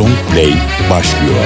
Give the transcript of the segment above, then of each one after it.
Long Play başlıyor.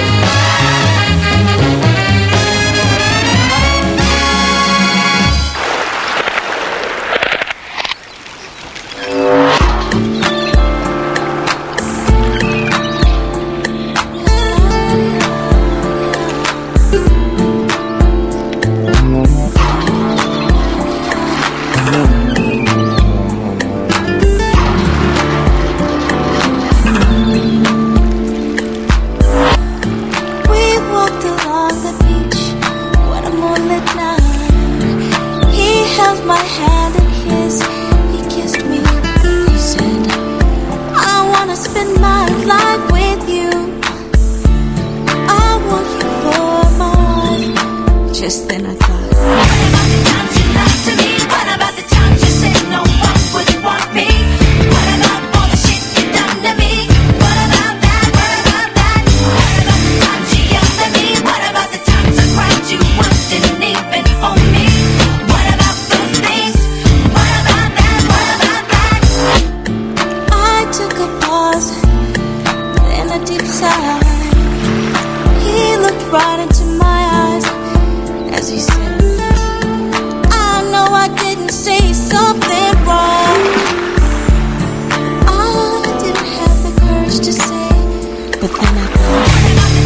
but then I.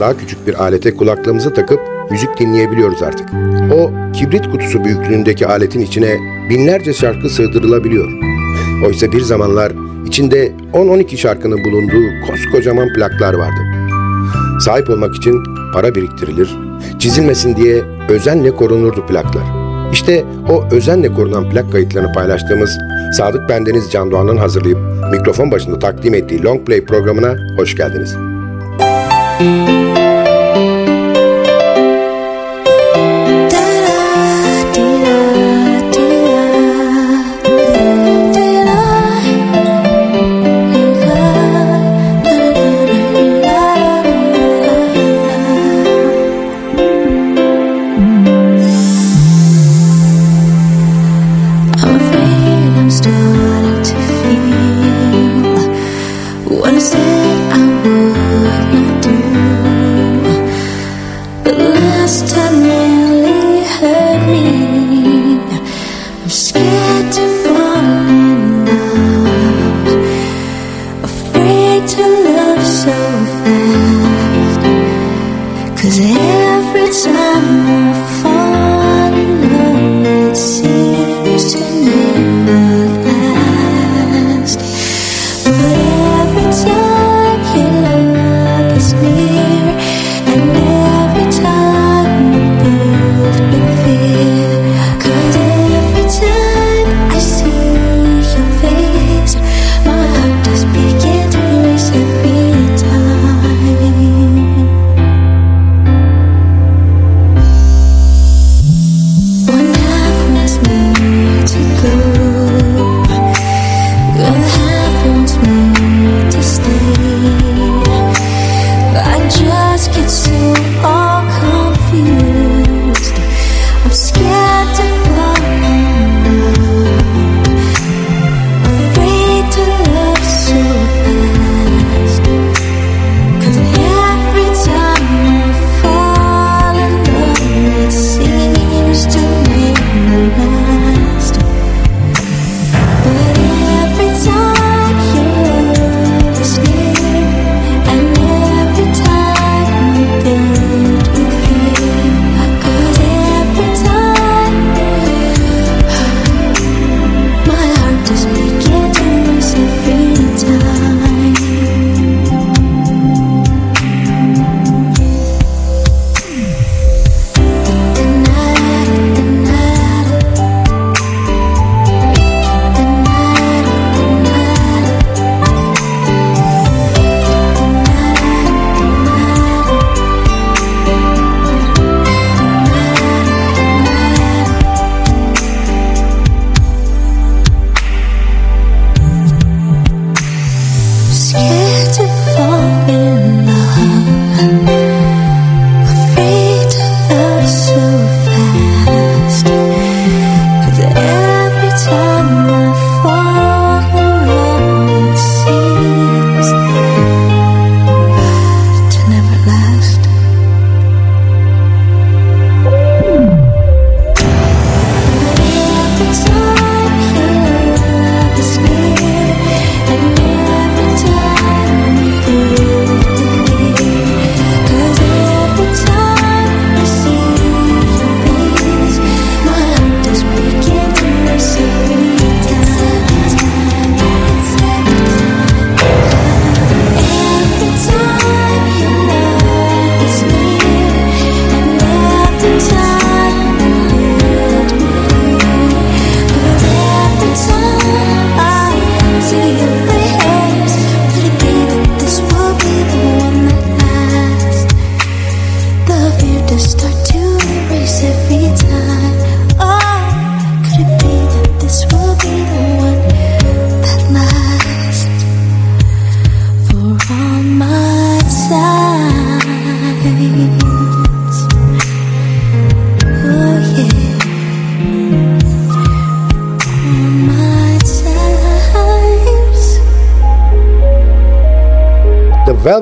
daha küçük bir alete kulaklığımızı takıp müzik dinleyebiliyoruz artık. O kibrit kutusu büyüklüğündeki aletin içine binlerce şarkı sığdırılabiliyor. Oysa bir zamanlar içinde 10-12 şarkının bulunduğu koskocaman plaklar vardı. Sahip olmak için para biriktirilir, çizilmesin diye özenle korunurdu plaklar. İşte o özenle korunan plak kayıtlarını paylaştığımız Sadık Bendeniz Can Doğan'ın hazırlayıp mikrofon başında takdim ettiği Long Play programına hoş geldiniz. Música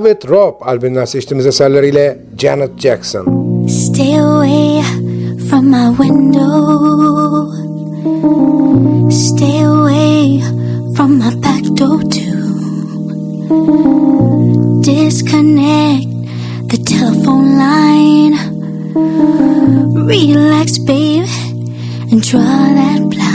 Velvet Rope albümünden seçtiğimiz eserleriyle Janet Jackson. Stay away from my window. Stay away from my back door too. Disconnect the telephone line. Relax, baby and draw that black.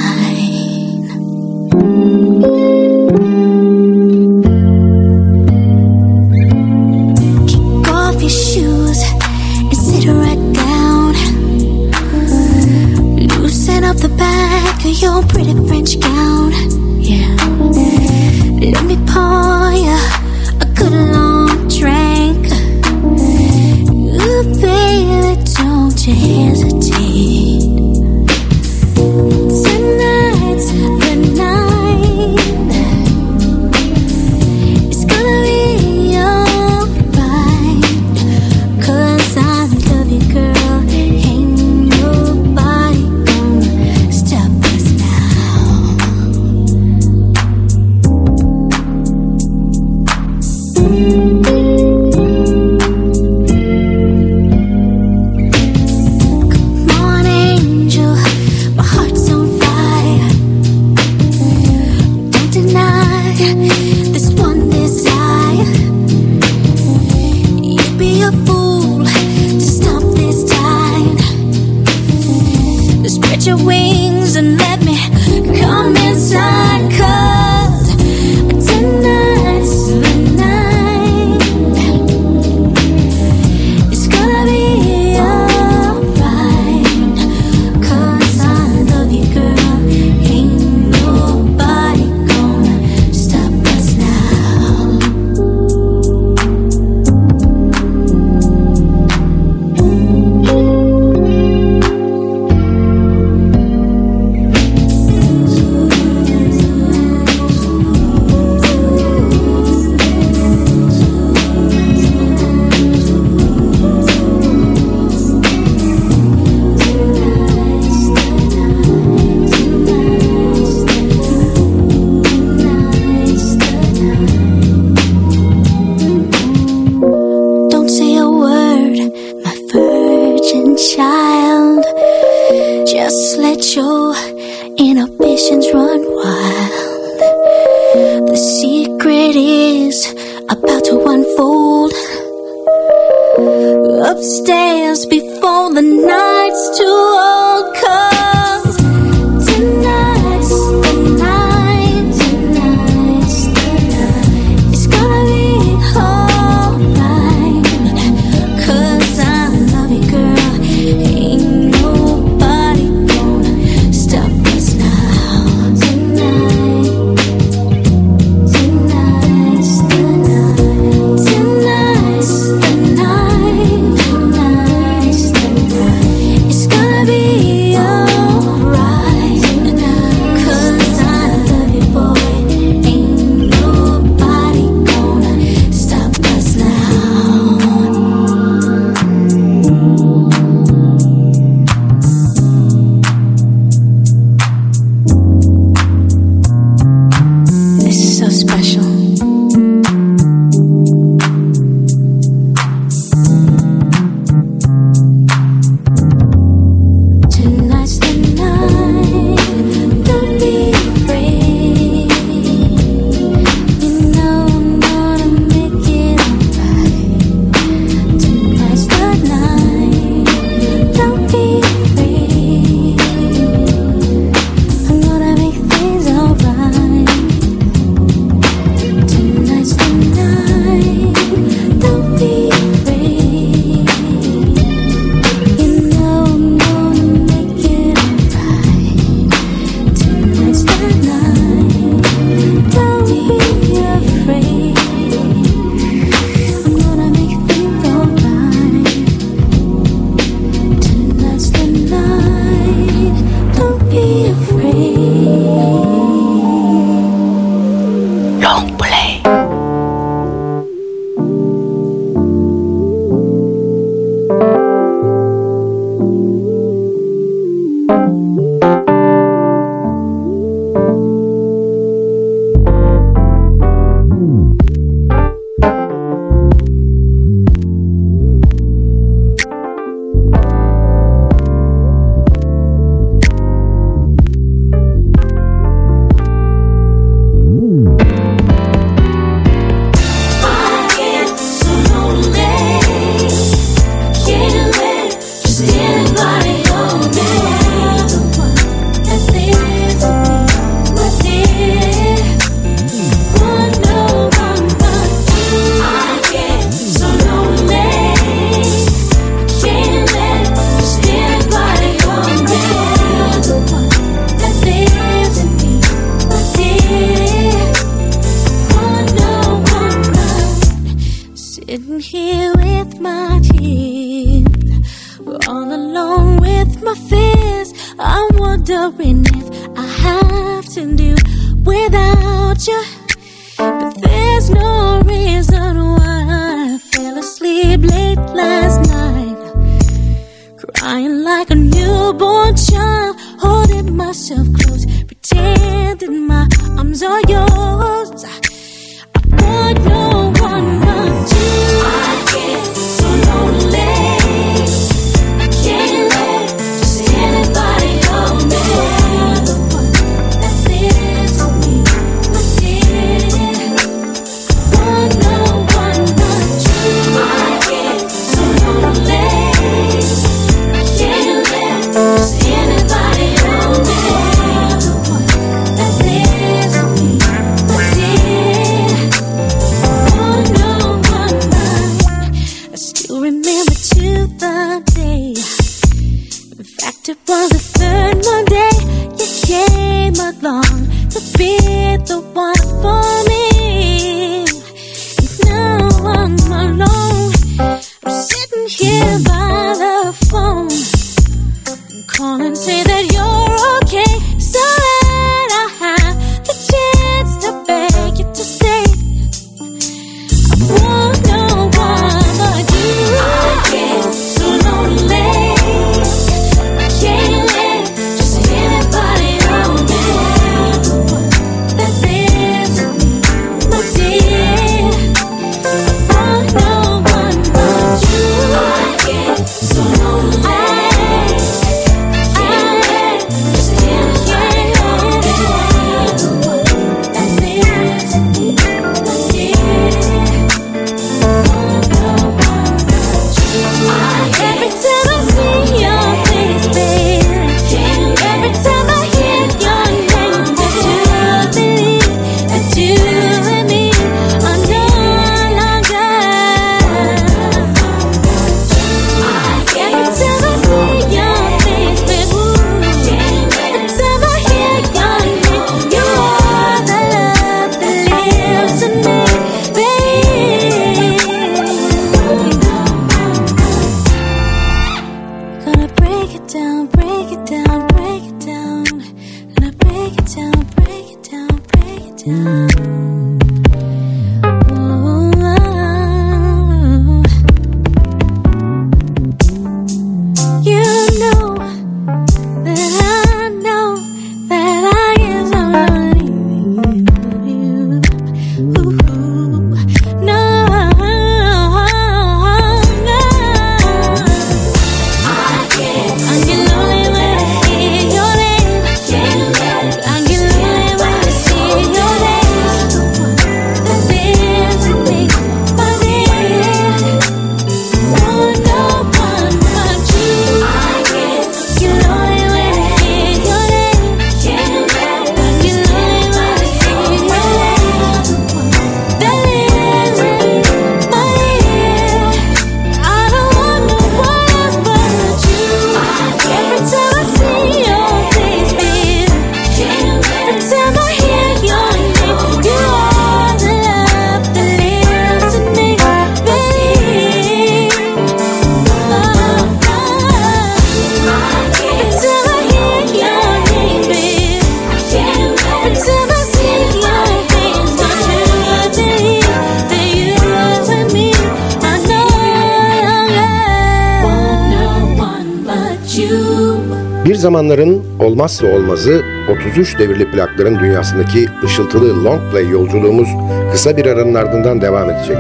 zamanların olmazsa olmazı 33 devirli plakların dünyasındaki ışıltılı long play yolculuğumuz kısa bir aranın ardından devam edecek.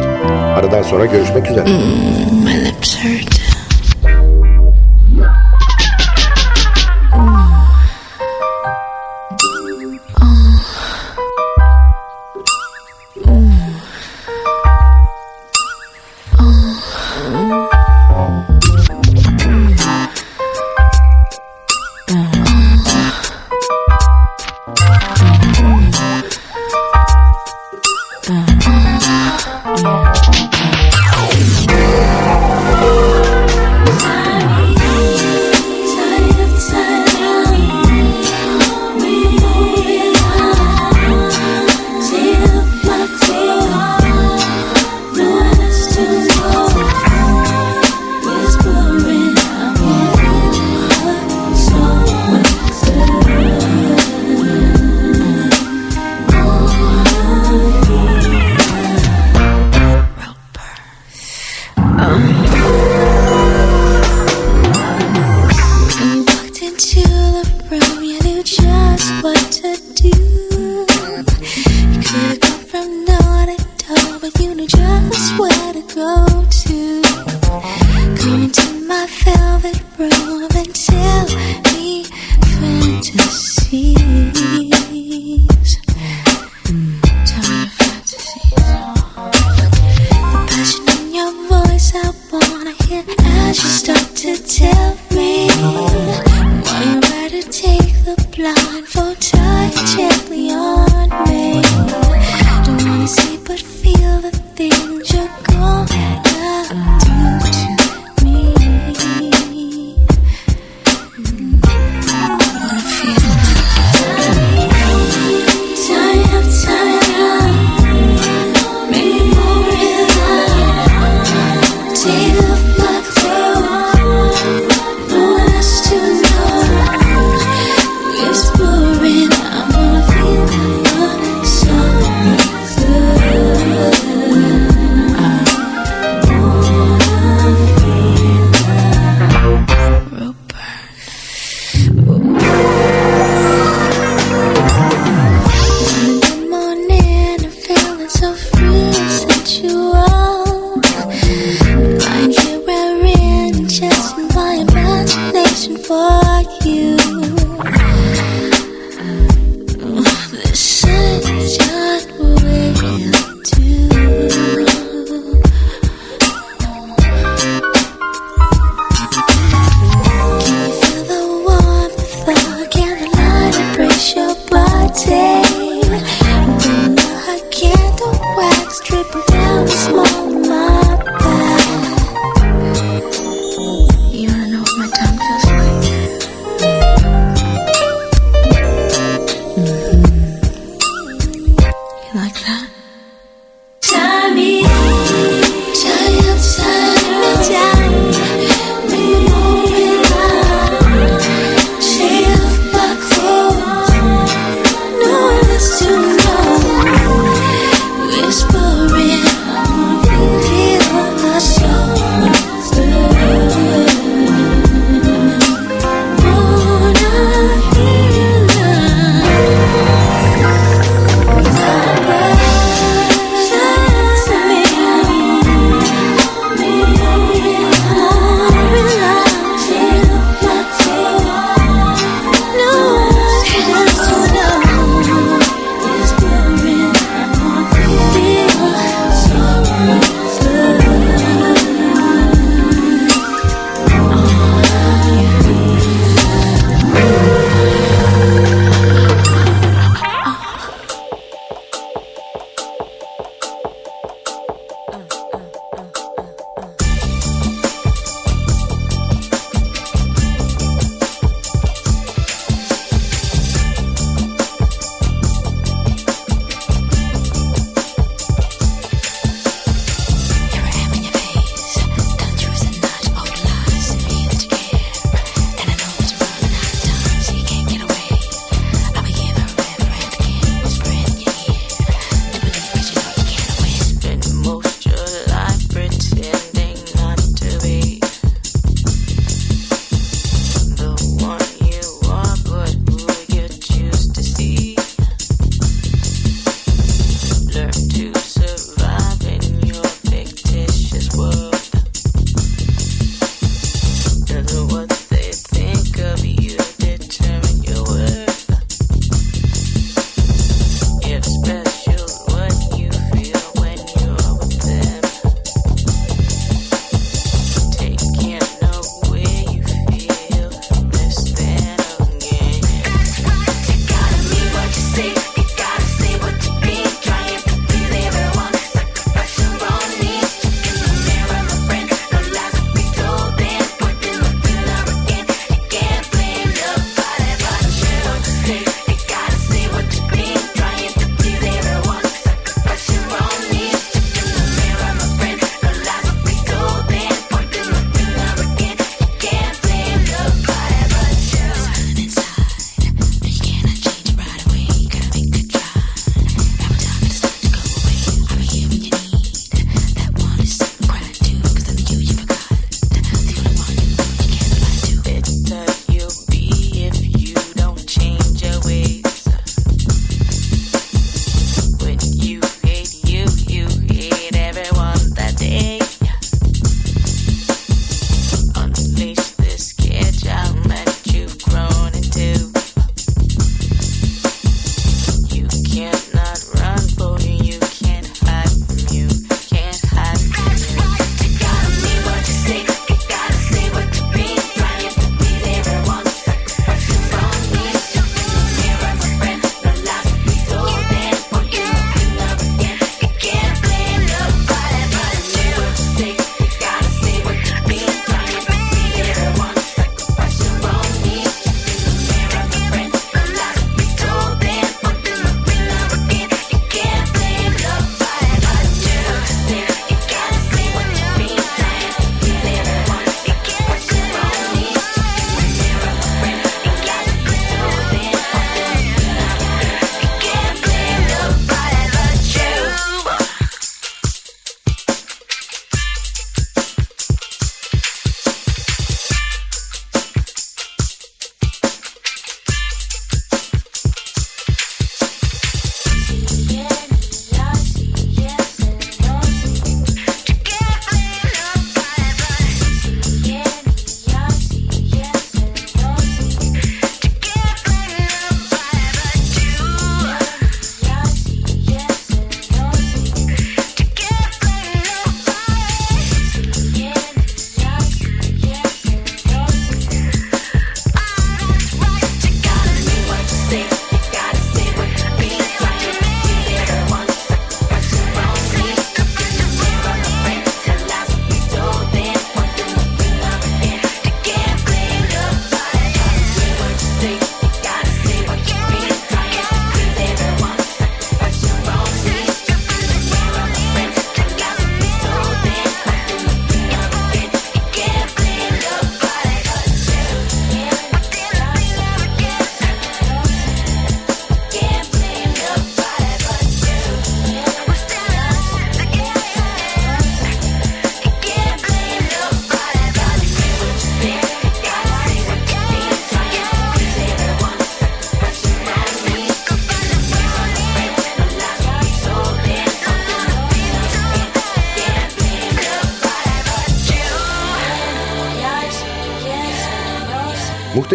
Aradan sonra görüşmek üzere. Hmm, just where to go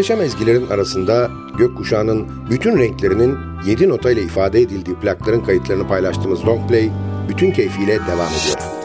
Muhteşem ezgilerin arasında gökkuşağının bütün renklerinin 7 notayla ifade edildiği plakların kayıtlarını paylaştığımız Long Play bütün keyfiyle devam ediyor.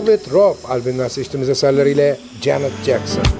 Velvet Rope albümünden seçtiğimiz eserleriyle Janet Jackson.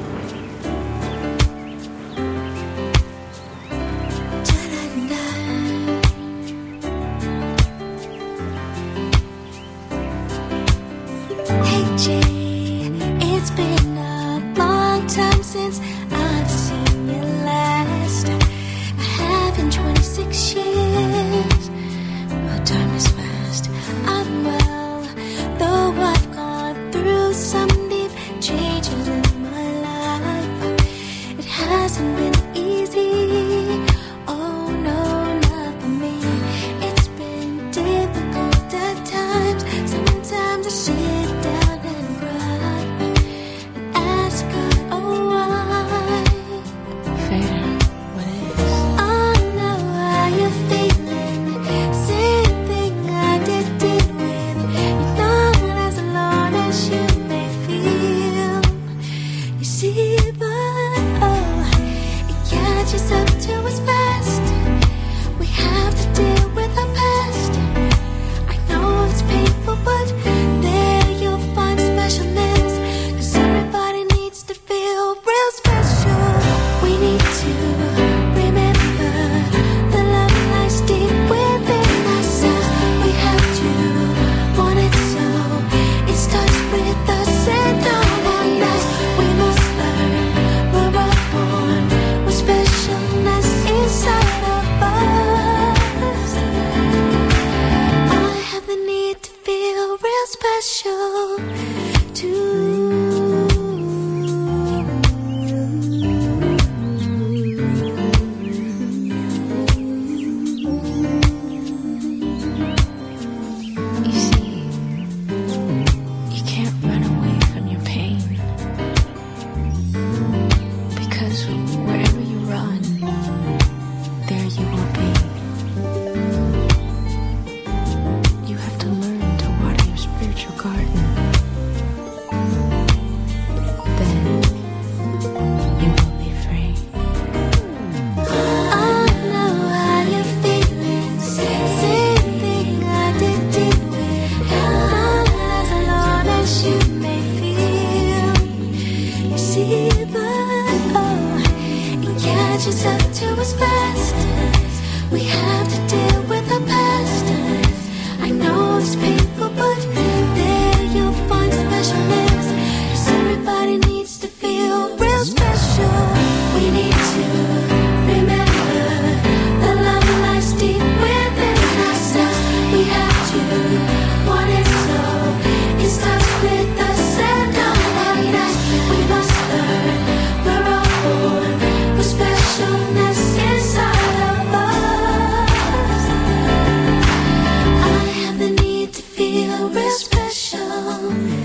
amor.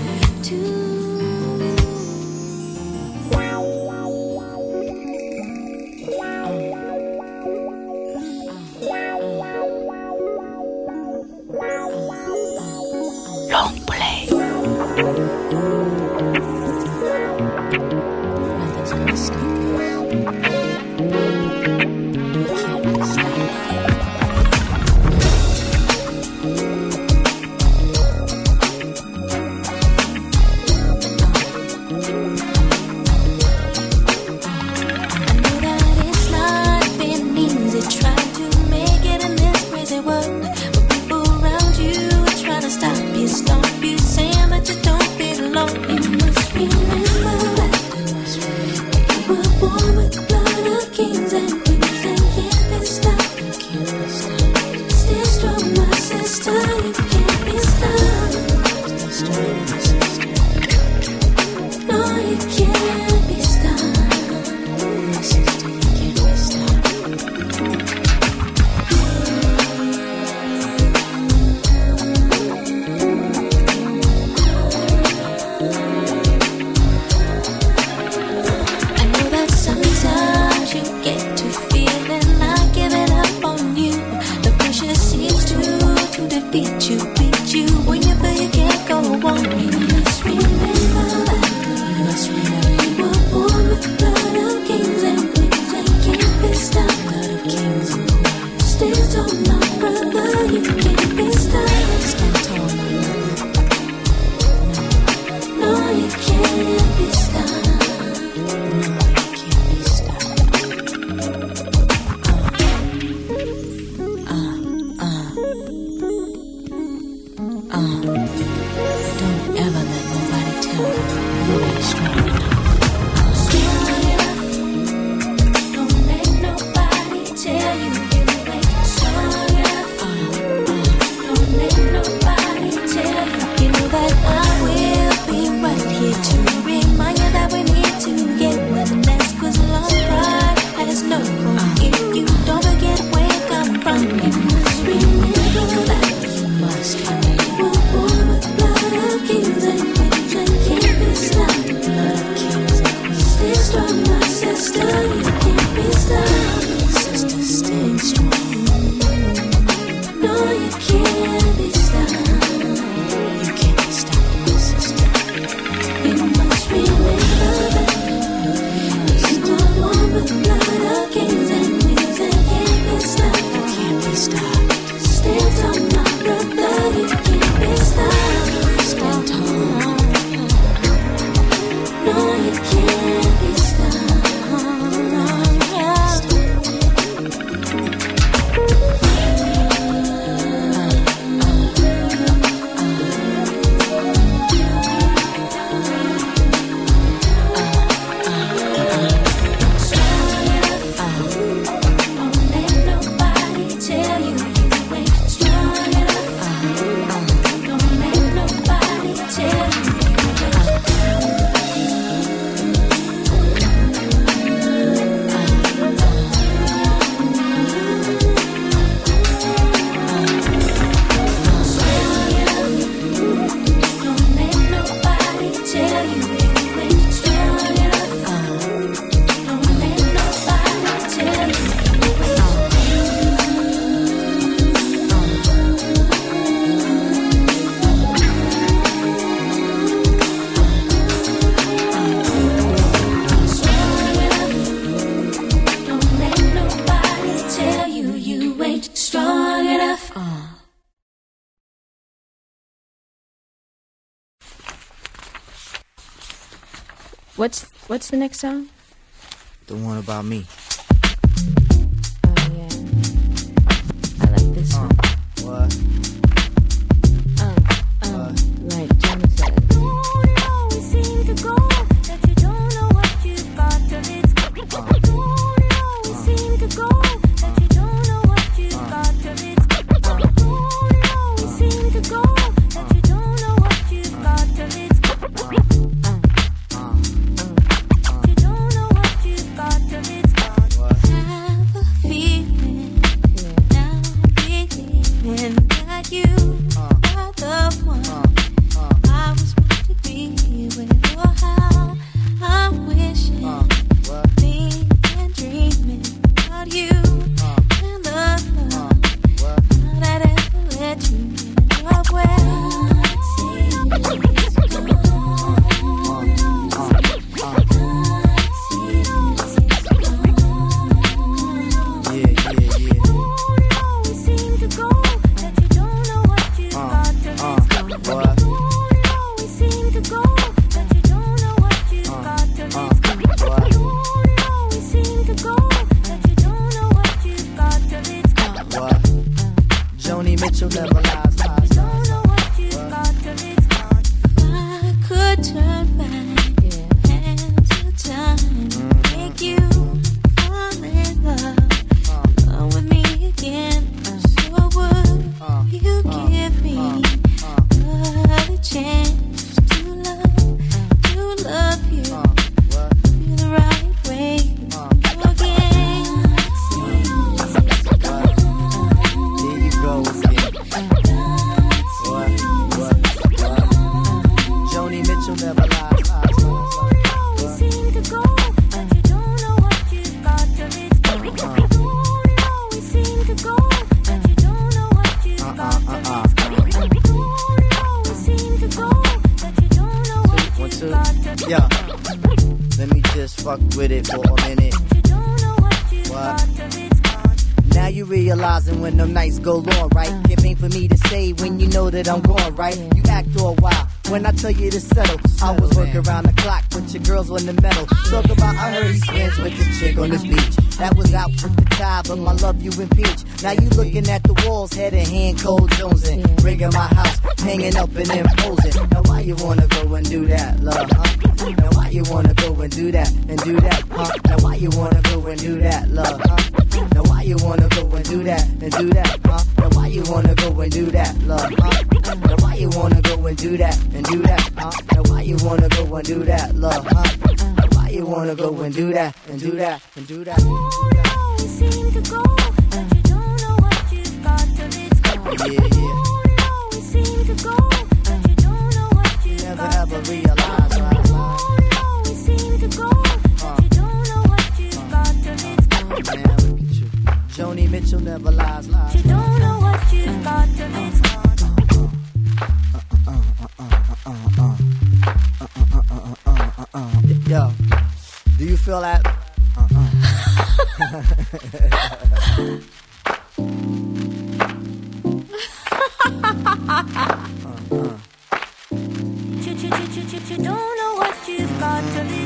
What's the next song? The one about me. Right? You act all wild. When I tell you to settle, I was working around the clock, but your girls on the metal. Talk about I heard he swims with the chick on the beach. That was out with the tide, but my love you impeach. Now you looking at the walls, head in hand, cold jonesing. Rigging my house, hanging up and imposing. Now why you wanna go and do that, love, huh? Now why you wanna go and do that and do that, huh? Now why you wanna go and do that, love, huh? Now why you wanna go and do that and do that, huh? Now why you wanna go and do that, love, huh? Now why you wanna go and do that and do that, huh? Now why you wanna go and do that, love, huh? Now why you wanna go and do that and do that and do that? seem to go, but you don't know what you've got till it's gone. Yeah, yeah. always seem to go, but you don't know what you've Never got ever realize, Joni Mitchell never lies, lies. You don't know what you've got it's gone. Yo, do you feel that? You, you, don't know what you've got till it's